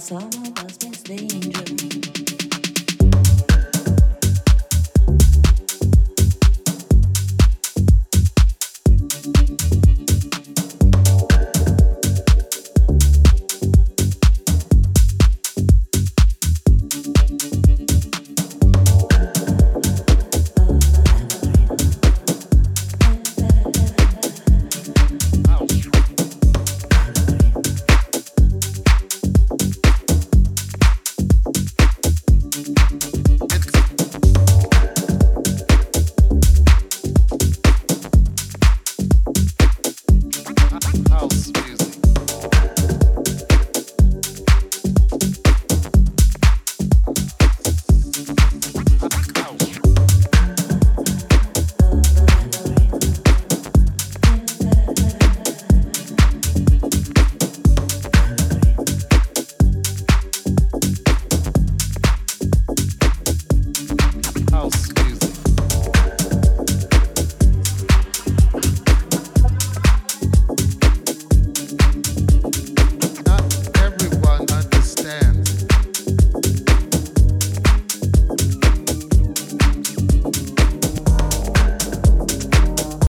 a softly some of us miss.